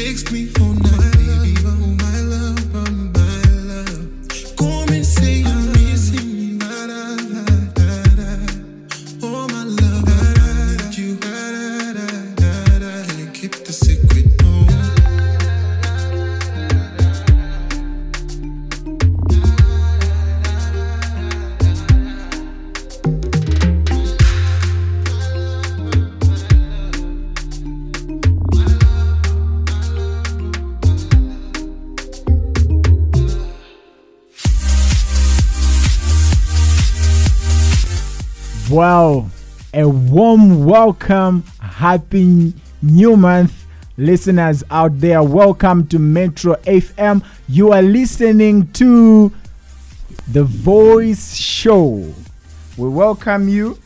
text me all night, welcome. Happy new month, listeners out there. Welcome to Metro FM. You are listening to The Voice Show. We welcome you.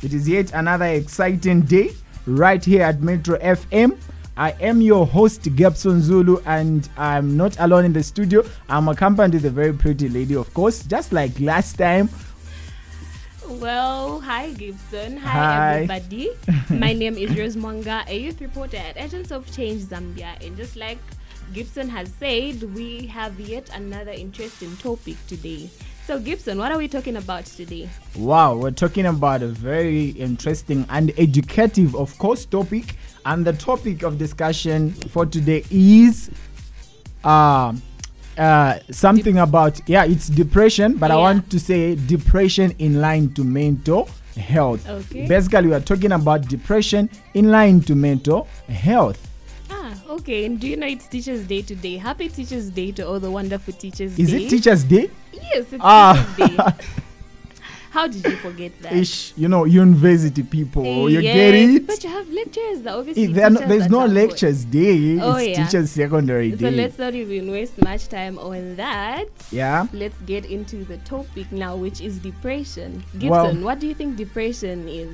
It is yet another exciting day right here at Metro FM. I am your host, Gibson Zulu, and I'm not alone in the studio. I'm accompanied with a very pretty lady, of course, just like last time. Well, hi Gibson. Hi, Hi. everybody. My name is Rose Mwanga, a youth reporter at Agents of Change Zambia. And just like Gibson has said, we have yet another interesting topic today. So, Gibson, what are we talking about today? Wow, we're talking about a very interesting and educative, of course, topic. And the topic of discussion for today is uh, uh, something about, yeah, it's depression, but I want to say depression in line to mental health. Okay. Basically, we are talking about depression in line to mental health. Ah, okay. And do you know it's Teachers' Day today? Happy Teachers' Day to all the wonderful teachers. Is Day. it Teachers' Day? Yes, it's Ah. Teachers' Day. How did you forget that? Ish, you know, university people, you Yes, get it? But you have lectures, though. Obviously, no- there's no lectures day. Oh, it's yeah. teachers secondary So day. let's not even waste much time on that. yeah. Let's get into the topic now, which is depression. Gibson, Well- what do you think depression is?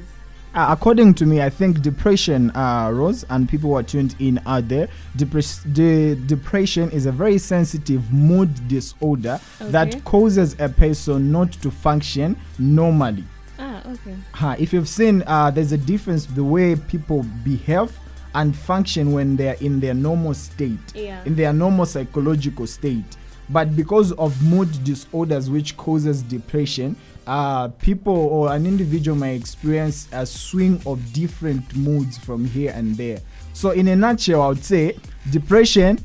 Uh, according to me, I think depression, uh, Rose, and people who are tuned in out there, depress- de- depression is a very sensitive mood disorder Okay. that causes a person not to function normally. Ah, okay. Uh, if you've seen, uh, there's a difference the way people behave and function when they're in their normal state, Yeah. in their normal psychological state. But because of mood disorders, which causes depression, uh, people or an individual may experience a swing of different moods from here and there. So, in a nutshell, I would say depression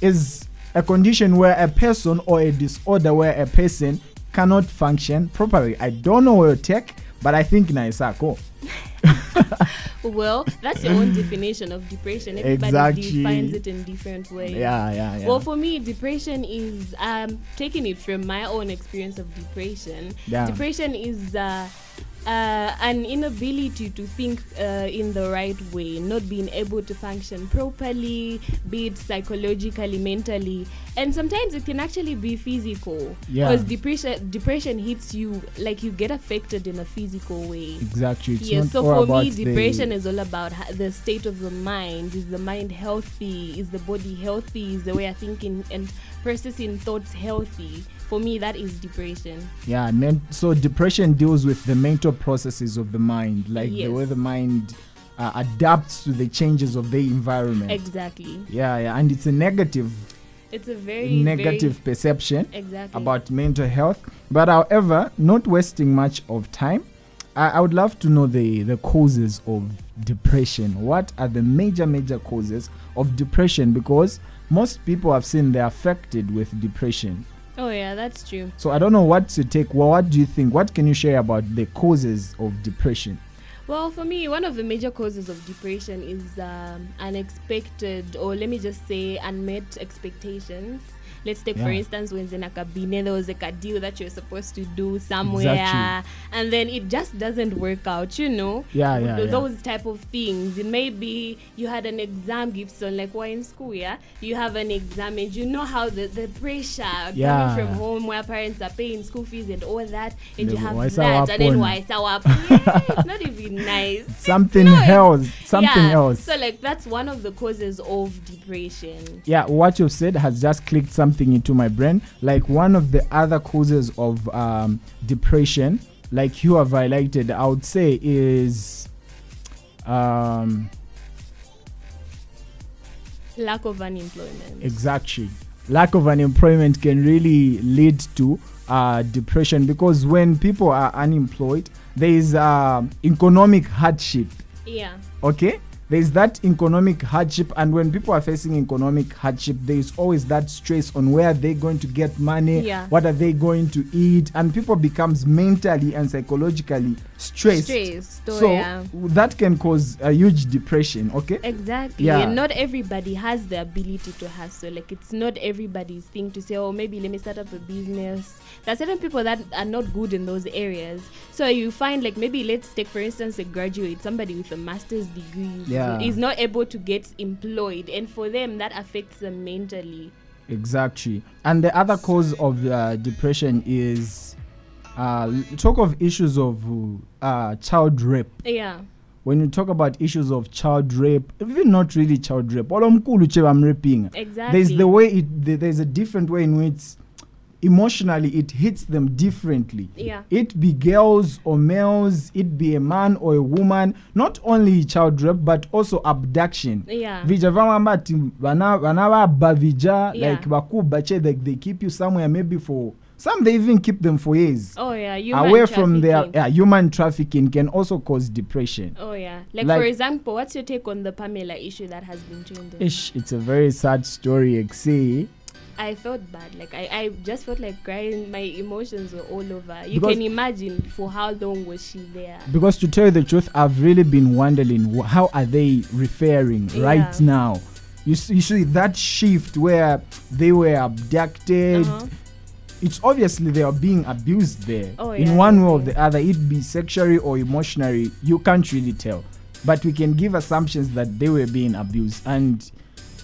is a condition where a person or a disorder where a person cannot function properly. I don't know your tech, but I think Naisako. Well, that's your own definition of depression. Everybody Exactly. defines it in different ways. Yeah, yeah, yeah. Well, for me, depression is um, taking it from my own experience of depression. Yeah. Depression is uh, uh, an inability to think uh, in the right way, not being able to function properly, be it psychologically, mentally, and sometimes it can actually be physical. Yeah. Because depression depression hits you like you get affected in a physical way. exactly. It's not so for me, depression is all about the state of the mind. Is the mind healthy? Is the body healthy? Is the way I thinking and processing thoughts healthy? For me, that is depression. Yeah, men- so depression deals with the mental processes of the mind, like the way the mind uh, adapts to the changes of the environment. Exactly. yeah, yeah, and it's a negative, It's a very negative perception exactly. about mental health. But however, not wasting much of time, I, I would love to know the the causes of depression. What are the major major causes of depression? Because most people have seen they're affected with depression. Oh yeah, that's true. So I don't know what to take. Well, what do you think? What can you share about the causes of depression? Well, for me, one of the major causes of depression is um, unexpected, or let me just say, unmet expectations. Let's take, for instance, when in a cabinet, there was like a deal that you're supposed to do somewhere, Exactly. and then it just doesn't work out, you know? Yeah, yeah, Th- yeah. Those type of things. It may be you had an exam, Gibson, like we're in school, yeah? You have an exam, and you know how the, the pressure Yeah. coming from home where parents are paying school fees and all that, and The you have that, and then why up? Yeah, it's not even nice. Something No, else. Something yeah. else. So like that's one of the causes of depression. yeah, what you've said has just clicked something into my brain. Like one of the other causes of um, depression, like you have highlighted, I would say is um, Lack of unemployment. Exactly. Lack of unemployment can really lead to uh, depression because when people are unemployed, there is uh, economic hardship. Yeah. Okay? There is that economic hardship, and when people are facing economic hardship, there is always that stress on where they're going to get money, Yeah. what are they going to eat, and people becomes mentally and psychologically stressed. Stressed. So, So yeah. that can cause a huge depression. Okay? Exactly. Yeah. And not everybody has the ability to hustle. Like it's not everybody's thing to say, oh, maybe let me start up a business. There are certain people that are not good in those areas. So you find like maybe let's take for instance a graduate, somebody with a master's degree is- Yeah. is not able to get employed. And for them that affects them mentally. Exactly. And the other cause of uh, depression is uh, talk of issues of uh, child rape. Yeah. When you talk about issues of child rape, even not really child rape, I'm raping. Exactly. There's the way it. There's a different way in which emotionally it hits them differently. Yeah. It be girls or males, it be a man or a woman. Not only child rape, but also abduction. Yeah. vija vamwamba ati vana vaba vija like vakuba che like they keep you somewhere maybe for some they even keep them for years Oh yeah. Human away from their yeah, human trafficking can also cause depression Oh yeah. Like, Like- for example, what's your take on the Pamela issue that has been trending? Ish, it's a very sad story see I felt bad. Like I, I just felt like crying. My emotions were all over. You Because- can imagine for how long was she there? because to tell you the truth i've really been wondering wh- how are they referring right now you see, you see that shift where they were abducted Uh-huh. it's obviously they are being abused there Oh, in one way or the other it be sexually or emotionally you can't really tell but we can give assumptions that they were being abused and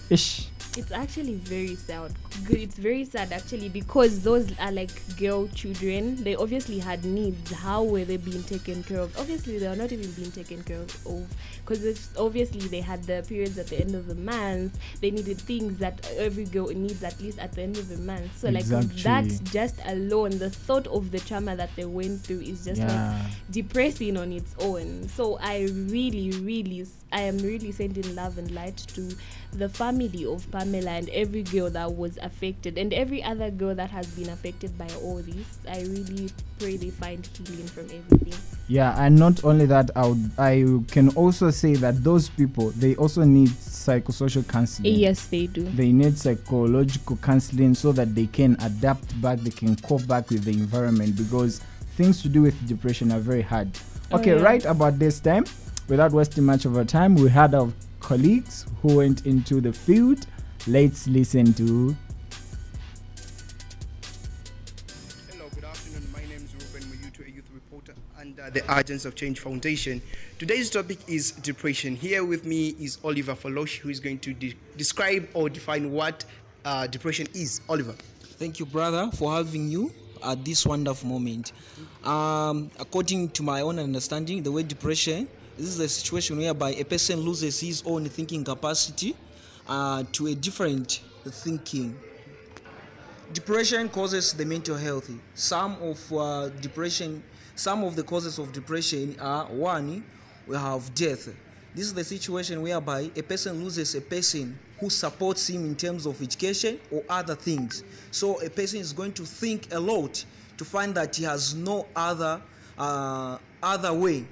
ish, It's actually very sad. It's very sad actually because those are like girl children. They obviously had needs. How were they being taken care of? Obviously, they are not even being taken care of because obviously they had the periods at the end of the month. They needed things that every girl needs at least at the end of the month. So like that just alone, the thought of the trauma that they went through is just like depressing on its own. So I really, really, I am really sending love and light to the family of Pamela and every girl that was affected and every other girl that has been affected by all this. I really pray they find healing from everything. yeah and not only that i would, i can also say that those people they also need psychosocial counseling Yes, they do. they need psychological counseling so that they can adapt back they can cope back with the environment because things to do with depression are very hard Oh, okay yeah. right about this time without wasting much of our time we had our colleagues who went into the field let's listen to Hello, good afternoon. My name is Ruben Muyutu, a youth reporter under the Agents of Change Foundation. Today's topic is depression. Here with me is Oliver Falosh, who is going to de- describe or define what uh, depression is. Oliver. Thank you, brother, for having you at this wonderful moment. Um, according to my own understanding, the word depression this is a situation whereby a person loses his own thinking capacity uh, to a different thinking. Depression causes the mental health. Some of uh, depression, some of the causes of depression are one, we have death. This is the situation whereby a person loses a person who supports him in terms of education or other things. So a person is going to think a lot to find that he has no other uh, other way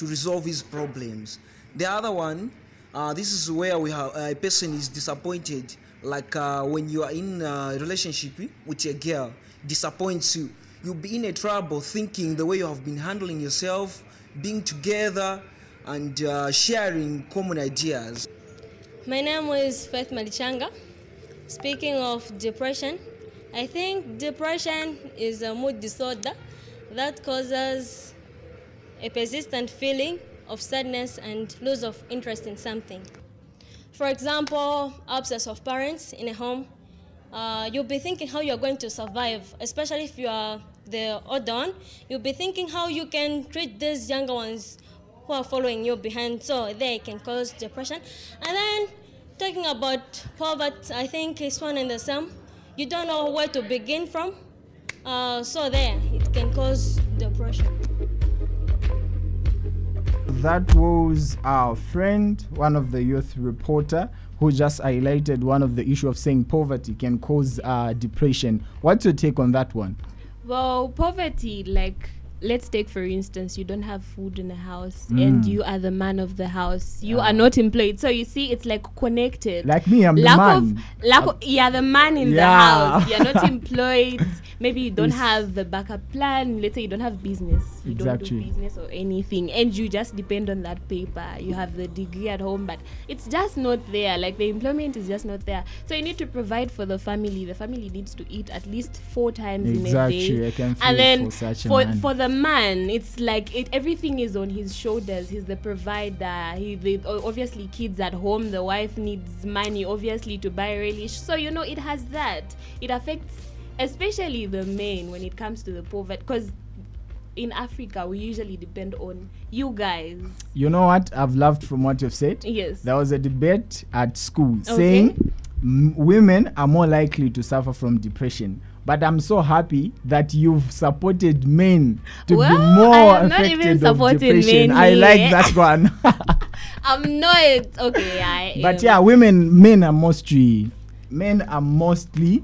to resolve his problems. The other one, uh, this is where we have a person is disappointed like uh, when you are in a relationship with a girl disappoints you you'll be in a trouble thinking the way you have been handling yourself being together and uh, sharing common ideas My name is Faith Malichanga. Speaking of depression, I think depression is a mood disorder that causes a persistent feeling of sadness and loss of interest in something. For example, absence of parents in a home. Uh, you'll be thinking how you're going to survive, especially if you are the older one. You'll be thinking how you can treat these younger ones who are following you behind, so they can cause depression. And then talking about poverty, I think it's one and the same. You don't know where to begin from, uh, so there it can cause depression. That was our friend one of the youth reporter who just highlighted one of the issue of saying poverty can cause uh, depression. What's your take on that one? Well, poverty, like, let's take for instance, you don't have food in the house and Mm. you are the man of the house. You are not employed. So you see, it's like connected. Like me, I'm the lack man. of lack of yeah the man in Yeah. the house you're not employed maybe you don't Yes. have the backup plan let's say you don't have business you don't Exactly. do business or anything and you just depend on that paper you have the degree at home but it's just not there like the employment is just not there so you need to provide for the family the family needs to eat at least four times in a Exactly, day I can feel and then for such a for, for the man it's like it everything is on his shoulders he's the provider he the, obviously kids at home the wife needs money obviously to buy relish so you know it has that it affects especially the men when it comes to the poverty because in africa we usually depend on you guys You know what? I've loved from what you've said. yes There was a debate at school Okay. saying m- women are more likely to suffer from depression. But I'm so happy that you've supported men to Well, be more I am not affected even of supporting depression. men I like that one. i'm not okay i but am. yeah, women, men are mostly men are mostly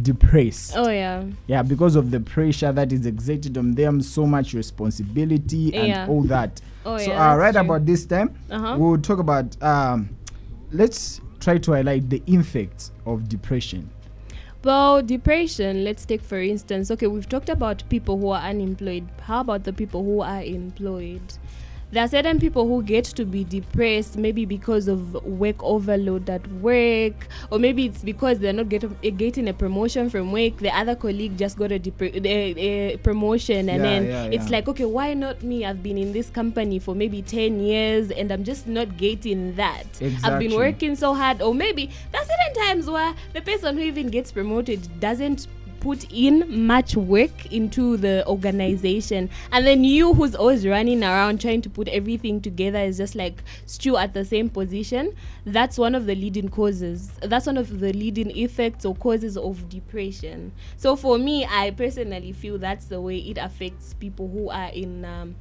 depressed. oh yeah Yeah, because of the pressure that is exerted on them, so much responsibility and Yeah. all that. Oh, so, yeah, uh, right true. about this time, Uh-huh. we'll talk about. Um, let's try to highlight the effects of depression. Well, depression, let's take for instance, okay, we've talked about people who are unemployed. How about the people who are employed? There are certain people who get to be depressed maybe because of work overload at work, or maybe it's because they're not get, uh, getting a promotion from work. The other colleague just got a, depre- a, a promotion, and Yeah, then yeah, it's yeah. like, okay, why not me? I've been in this company for maybe 10 years and I'm just not getting that. I've been working so hard, or maybe there are certain times where the person who even gets promoted doesn't put in much work into the organization. And then you who's always running around trying to put everything together is just like stew at the same position. That's one of the leading causes. That's one of the leading effects or causes of depression. So for me i personally feel that's the way it affects people who are in um,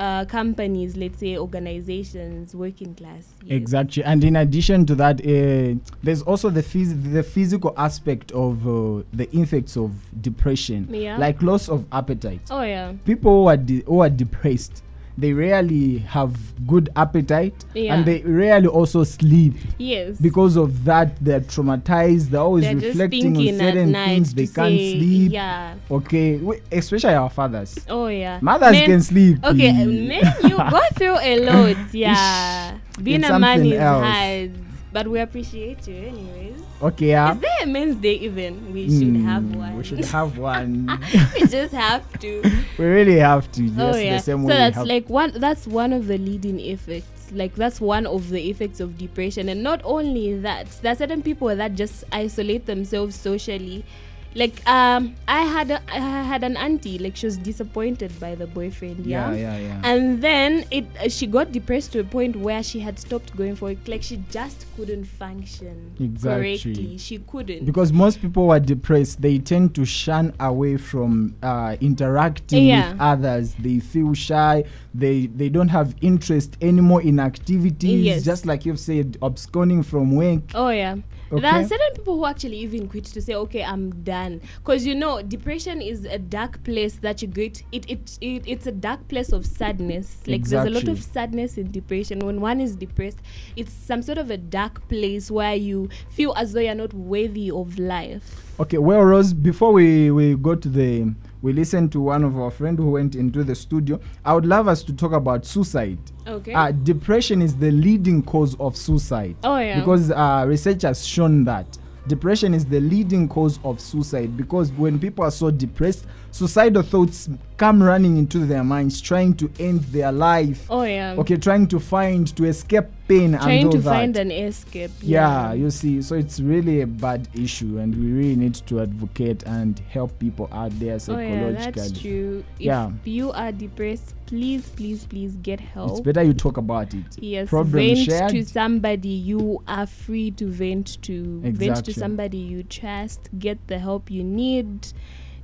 uh, companies let's say organizations working class yes. Exactly, and in addition to that, uh, there's also the phys- the physical aspect of uh, the effects of depression, Yeah. like loss of appetite. oh yeah People who are de- who are depressed, they rarely have good appetite, Yeah. and they rarely also sleep. yes. Because of that they're traumatized they're always They're reflecting on certain things they can't say, sleep. yeah. Okay w- especially our fathers. Oh yeah. Mothers Men- can sleep okay men you go through a lot yeah. Being It's a man is else. hard but we appreciate you anyways. Okay yeah. Is there a men's day even? We should have Mm, one. we should have one. We just have to. We really have to oh yeah. the same so way we that's have like one that's one of the leading effects. Like that's one of the effects of depression. And not only that there are certain people that just isolate themselves socially like um i had a, i had an auntie like she was disappointed by the boyfriend yeah, yeah? yeah yeah. And then it uh, she got depressed to a point where she had stopped going for it like she just couldn't function Exactly. correctly. She couldn't. Because most people who are depressed. They tend to shun away from uh, interacting Yeah. with others. They feel shy. They they don't have interest anymore in activities. Yes. just like you've said absconding from work. Oh yeah. There are certain people who actually even quit to say, "Okay, I'm done," because you know, depression is a dark place that you get. It it, it it's a dark place of sadness. Like there's a lot of sadness in depression. When one is depressed, it's some sort of a dark place where you feel as though you're not worthy of life. Okay, well, Rose, before we, we go to the, we listen to one of our friend who went into the studio. I would love us to talk about suicide. Okay. Uh, depression is the leading cause of suicide. Oh, yeah. Because uh, research has shown that depression is the leading cause of suicide because when people are so depressed, suicidal thoughts come running into their minds, trying to end their life. oh yeah. Okay, trying to find to escape pain Trying and to that. find an escape. Yeah, you see, so it's really a bad issue, and we really need to advocate and help people out there psychologically. Oh yeah, that's true. If Yeah. you are depressed, please, please, please get help. It's better you talk about it. Yes, Problem vent shared. to somebody you are free to vent to. Vent to somebody you trust. Get the help you need.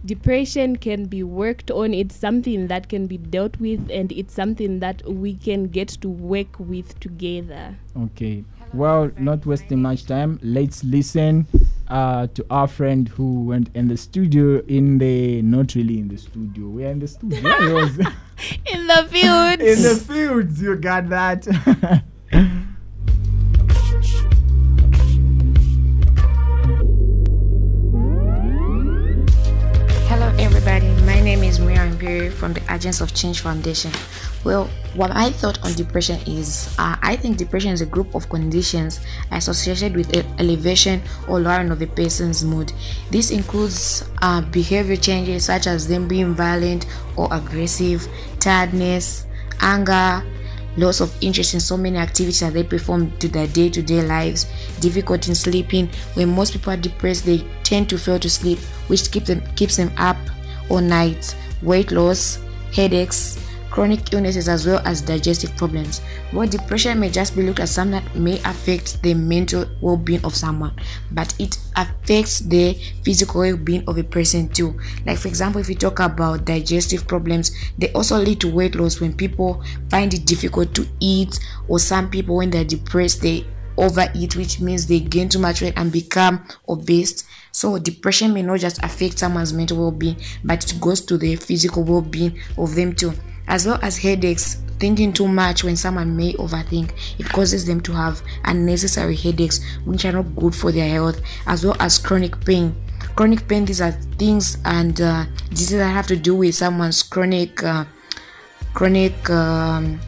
Depression can be worked on. It's something that can be dealt with, and it's something that we can get to work with together. Okay. well, not wasting much time, let's listen uh, to our friend who went in the studio. In the not really in the studio, we are in the studio. He was In the fields. in the fields. You got that. from the Agents of Change Foundation. Well, what I thought on depression is uh, I think depression is a group of conditions associated with elevation or lowering of a person's mood. This includes uh, behavior changes such as them being violent or aggressive, tiredness, anger, loss of interest in so many activities that they perform to their day-to-day lives difficulty in sleeping when most people are depressed they tend to fail to sleep which keep them keeps them up all night weight loss headaches chronic illnesses as well as digestive problems. While depression may just be looked at something that may affect the mental well-being of someone but it affects the physical well-being of a person too. Like for example if we talk about digestive problems they also lead to weight loss when people find it difficult to eat or some people when they're depressed they overeat which means they gain too much weight and become obese so depression may not just affect someone's mental well-being but it goes to the physical well-being of them too. As well as headaches thinking too much when someone may overthink it causes them to have unnecessary headaches which are not good for their health as well as chronic pain. Chronic pain these are things and uh, diseases that have to do with someone's chronic uh, chronic um,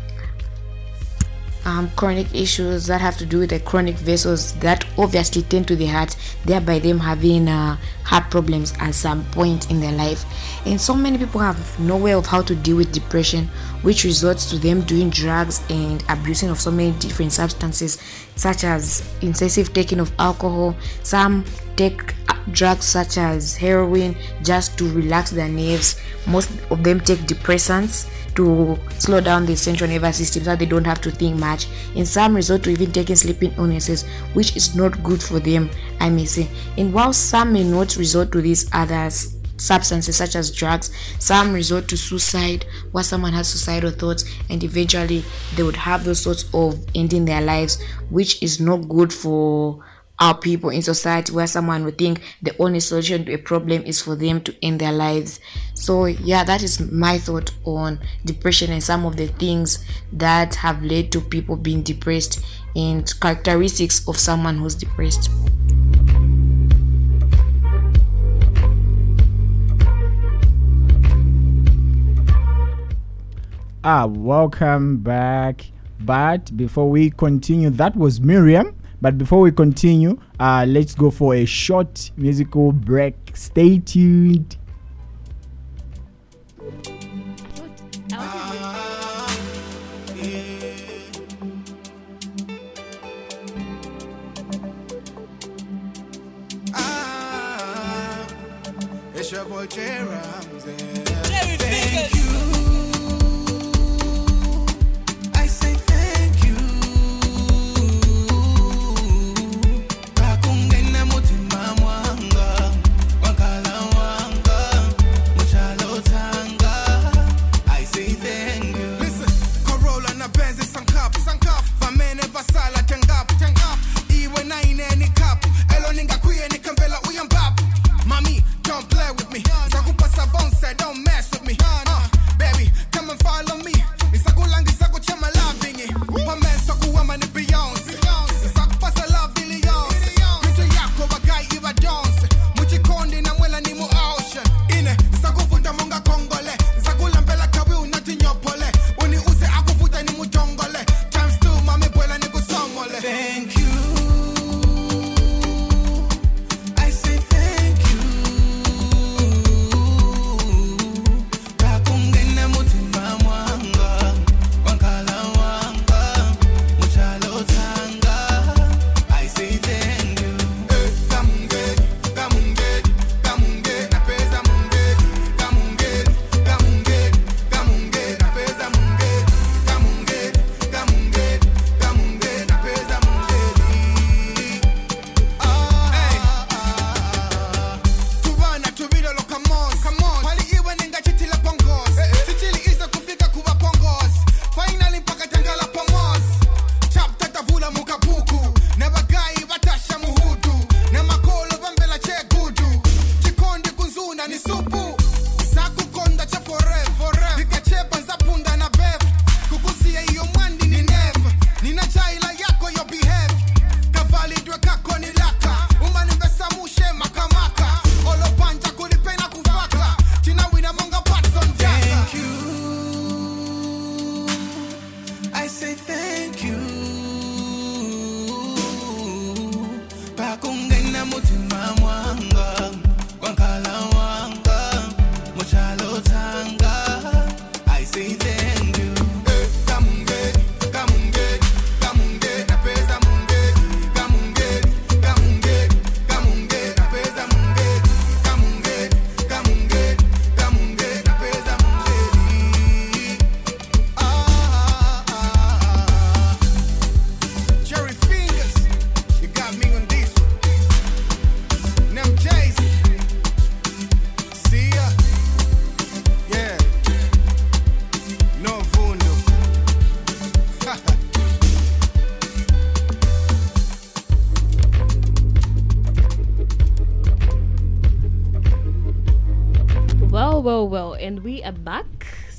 um, chronic issues that have to do with the chronic vessels that obviously tend to the heart, thereby them having uh, heart problems at some point in their life. And so many people have no way of how to deal with depression, which results to them doing drugs and abusing of so many different substances, such as excessive taking of alcohol. Some take drugs such as heroin just to relax their nerves. Most of them take depressants to slow down the central nervous system so they don't have to think much. In some resort to even taking sleeping illnesses, which is not good for them, I may say. And while some may not resort to these others substances such as drugs, some resort to suicide where someone has suicidal thoughts and eventually they would have those thoughts of ending their lives, which is not good for our people in society where someone would think the only solution to a problem is for them to end their lives. So, yeah, that is my thought on depression and some of the things that have led to people being depressed and characteristics of someone who's depressed. Ah, welcome back. But before we continue, that was Miriam. But before we continue, uh, let's go for a short musical break. Stay tuned. Ah, it's your boy J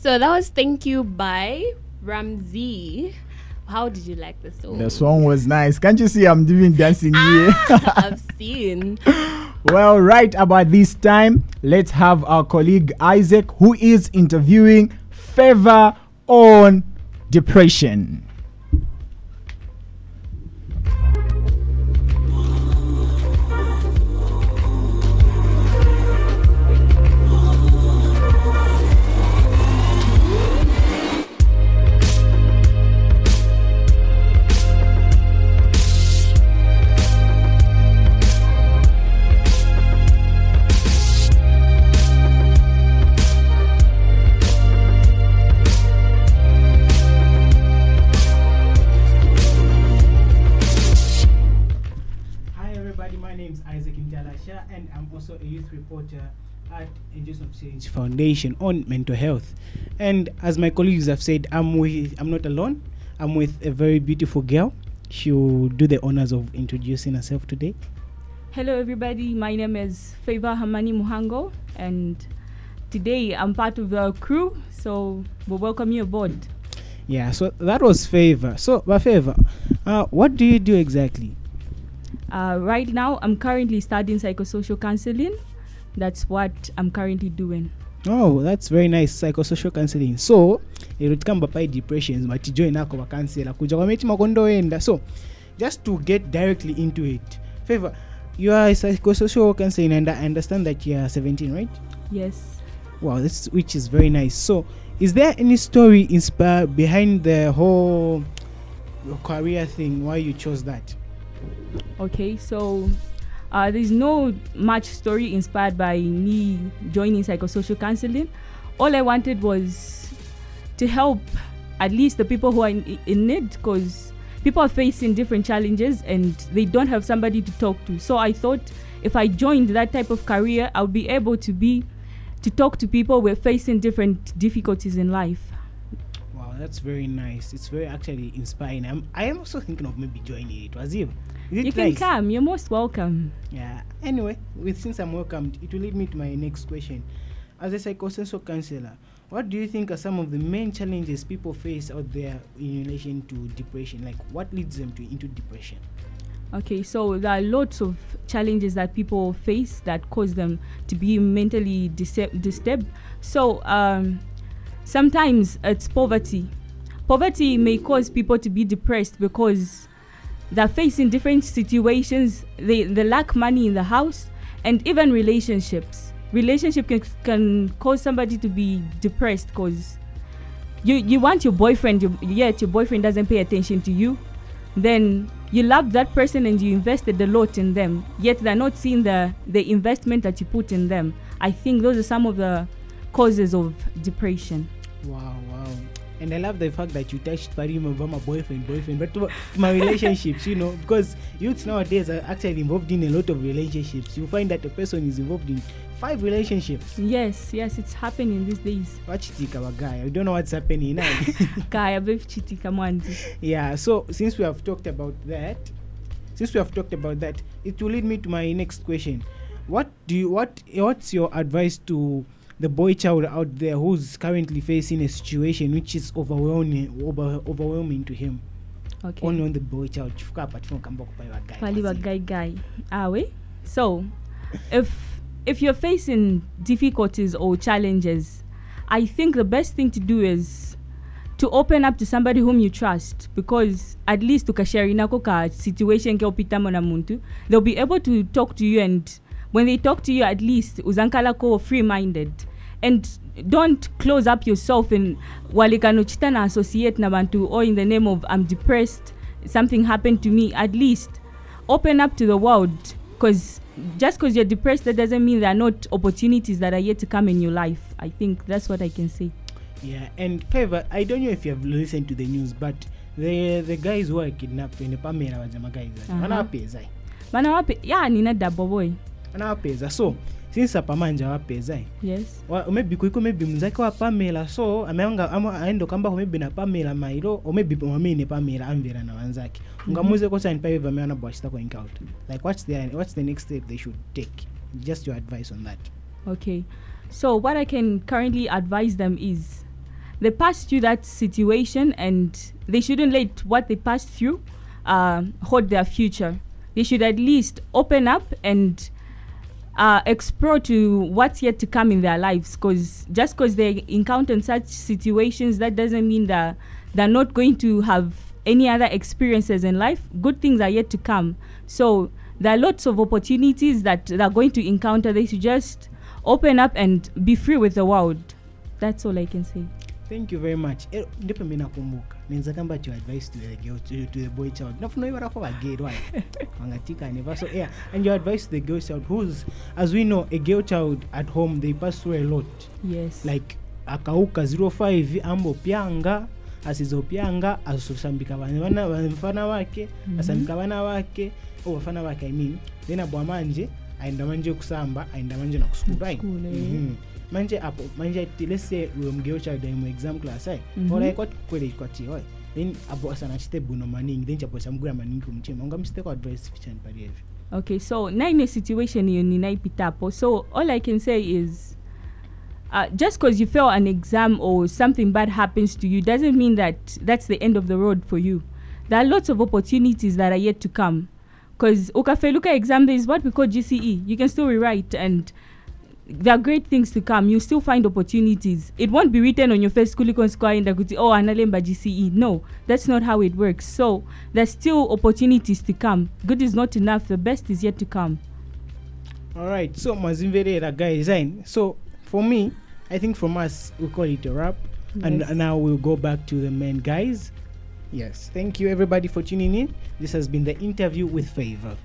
So that was Thank You by Ramsey. How did you like the song? The song was nice. Can't you see I'm doing dancing ah, here? I've seen. Well, right about this time, let's have our colleague Isaac, who is interviewing Favor on depression. Foundation on mental health. And as my colleagues have said, I'm with I'm not alone. I'm with a very beautiful girl. She'll do the honors of introducing herself today. Hello, everybody. My name is Favor Hamani Muhango, and today I'm part of the crew, so we'll welcome you aboard. Yeah, so that was favor. So, but favor, uh, what do you do exactly? Uh, right now, I'm currently studying psychosocial counseling. That's what I'm currently doing. Oh, that's very nice psychosocial counseling. So, lero tikamba pai depressions bakansela kuja kwametima kondoenda. So, just to get directly into it. Favor, you are a psychosocial counseling and I understand that you are 17, right? Yes. Wow, this which is very nice. So, is there any story inspired behind the whole career thing? Why you chose that? Okay, so uh, there's no much story inspired by me joining psychosocial counseling. All I wanted was to help at least the people who are in, in need because people are facing different challenges and they don't have somebody to talk to. So I thought if I joined that type of career, I would be able to be to talk to people who are facing different difficulties in life. Wow, that's very nice. It's very actually inspiring. I'm I am also thinking of maybe joining it. Was it? Is it you can come. You're most welcome. Yeah. Anyway, with since I'm welcomed, it will lead me to my next question. As a psychosocial counselor, what do you think are some of the main challenges people face out there in relation to depression? Like, what leads them to into depression? Okay, so there are lots of challenges that people face that cause them to be mentally dis- disturbed. So um, sometimes it's poverty. Poverty may cause people to be depressed because they're facing different situations. They, they lack money in the house and even relationships. Relationship can, can cause somebody to be depressed because you, you want your boyfriend, you, yet your boyfriend doesn't pay attention to you then you love that person and you invested a lot in them yet they're not seeing the the investment that you put in them i think those are some of the causes of depression Wow, wow. And I love the fact that you touched Parim about my boyfriend, boyfriend, but to my relationships, you know, because youths nowadays are actually involved in a lot of relationships. You find that a person is involved in five relationships. yes yes it's happening these days Wachitika guy. I don't know what's happening eh? now. bevichitika mwanzi yeah, so since we have talked about that, since we have talked about that, it will lead me to my next question. What do you what what's your advice to the boy child out there who's currently facing a situation which is overwhelming over, overwhelming to him? okay Only on the boy child. Chifuka apart from Kamboko Paiwa guy. pali guy awe so if if you're facing difficulties or challenges i think the best thing to do is to open up to somebody whom you trust because at least ukasharinako ka situation ke opitamo na muntu they'll be able to talk to you and when they talk to you at least uzankalako free minded and don't close up yourself and walikanochita na associate na bantu or in the name of i'm depressed something happened to me at least open up to the world because just because you're depressed that doesn't mean there are not opportunities that are yet to come in your life i think that's what i can say Yeah, and favor, I don't know if you have listened to the news, but the the guys who are kidnapped in Pamela wajama guys, Uh-huh. wanawapeza. bana yeah, nina dabo boy Wanawapeza. So, since apamanja wapeza. yes. Maybe kuiko maybe mzake wa Pamela. So ameanga ama aendo kamba maybe na Pamela mailo or maybe mwamini Pamela amvira na wanzake ungamuze kosa ni paiva ameana bwashita kwa encounter. Like what's the what's the next step they should take? Just your advice on that. Okay. So what I can currently advise them is they passed through that situation and they shouldn't let what they passed through uh, hold their future. They should at least open up and uh, explore to what's yet to come in their lives because just because they encounter such situations that doesn't mean that they're not going to have any other experiences in life. Good things are yet to come. So there are lots of opportunities that they're going to encounter they should just open up and be free with the world. That's all i can say. Thank you very much. Eh, ndipo mi nakumbuka nenza kamba to advice to the girl to, to the boy child nafuna ivarako vagate why vangatikane va so yeah and your advice to the girl child who's as we know a girl child at home they pass through a lot yes like akauka 05 ambopyanga asizopyanga asosambika vafana vake Mhm. asambika vana vake o vafana wake i mean then abwa manje aenda manje kusamba aenda manje nakusukulu right School, eh. Mhm. Manje apo manje say uyo mgeo child aimu exam class ai Mhm. ora kwati kwele kwati oi then apo asana chite buno maningi then chapo chamgura maningi kumchema ungamsite kwa advice fichani pali hivi okay so naine situation hiyo ninaipitapo so all i can say is uh, just because you fail an exam or something bad happens to you doesn't mean that that's the end of the road for you. There are lots of opportunities that are yet to come. Because ukafeluka exam there is what we call gce you can still rewrite and there are great things to come. You still find opportunities. It won't be written on your face kulikonskwaenda kuti oh analemba gce no that's not how it works. So there's still opportunities to come. Good is not enough. The best is yet to come. Alright, so Mazimverera guys, and so for me, I think from us we call it a wrap, and Yes. now we'll go back to the men guys. Yes, thank you everybody for tuning in. This has been the interview with Favor.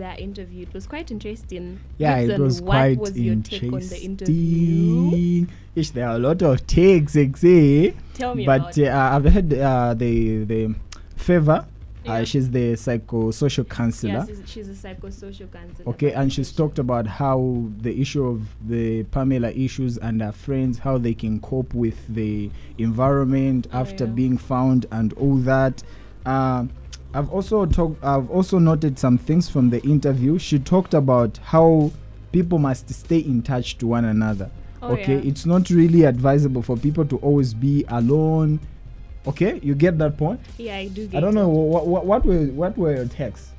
And that interview. It was quite interesting. Yeah, it was quite was your take on the interview? interesting. Ish, there are a lot of takes, eh? Tell me but uh, I've heard uh, the the favor. Yeah. Uh, she's the psychosocial counselor. Yes, she's- she's a psychosocial counselor. Okay, and she's talked about how the issue of the Pamela issues and her friends, how they can cope with the environment Oh, after yeah. being found and all that. Um I've also talked. I've also noted some things from the interview. She talked about how people must stay in touch to one another. Oh, okay, yeah. it's not really advisable for people to always be alone. Okay, you get that point. Yeah, I do I don't know what, what what were what were your texts.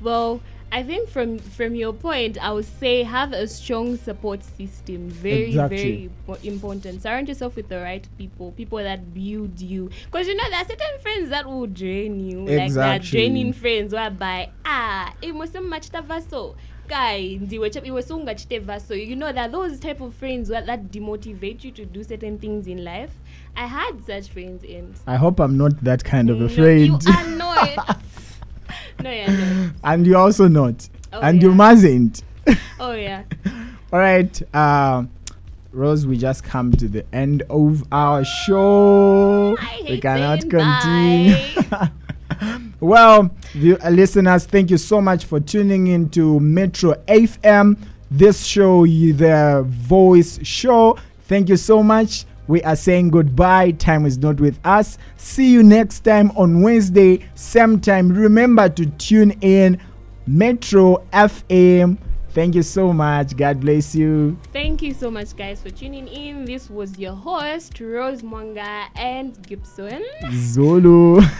Well, I think from from your point, I would say have a strong support system. Very Exactly. very important. Surround yourself with the right people, people that build you. Because you know there are certain friends that will drain you, like they are Exactly. draining friends. Whereby ah, imosema so guy ndiwe chap- iwe sungachiteva so you know that those type of friends that, that demotivate you to do certain things in life i had such friends and I hope I'm not that kind of a no, friend. you are not no you're not and you're also not. Oh, and you mustn't. oh yeah All right. Um, Rose, we just come to the end of our show. We cannot continue. well, view- uh, listeners, thank you so much for tuning in to Metro FM. This show, the voice show. Thank you so much. We are saying goodbye. Time is not with us. See you next time on Wednesday, same time. Remember to tune in Metro FM. Thank you so much. God bless you. Thank you so much, guys, for tuning in. This was your host, Rose Mwanga and Gibson. Zulu.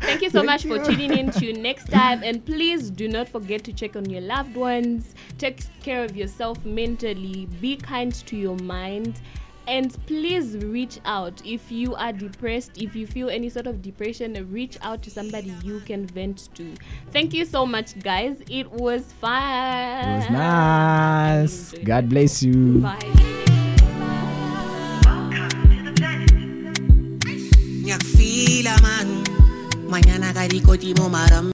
Thank you so Thank much for tuning in. To next time, and please do not forget to check on your loved ones. Take care of yourself mentally. Be kind to your mind. And please reach out if you are depressed, if you feel any sort of depression, reach out to somebody you can vent to. Thank you so much, guys. It was fun. It was nice. God bless you. Bye. ngiyakufila man manyana maram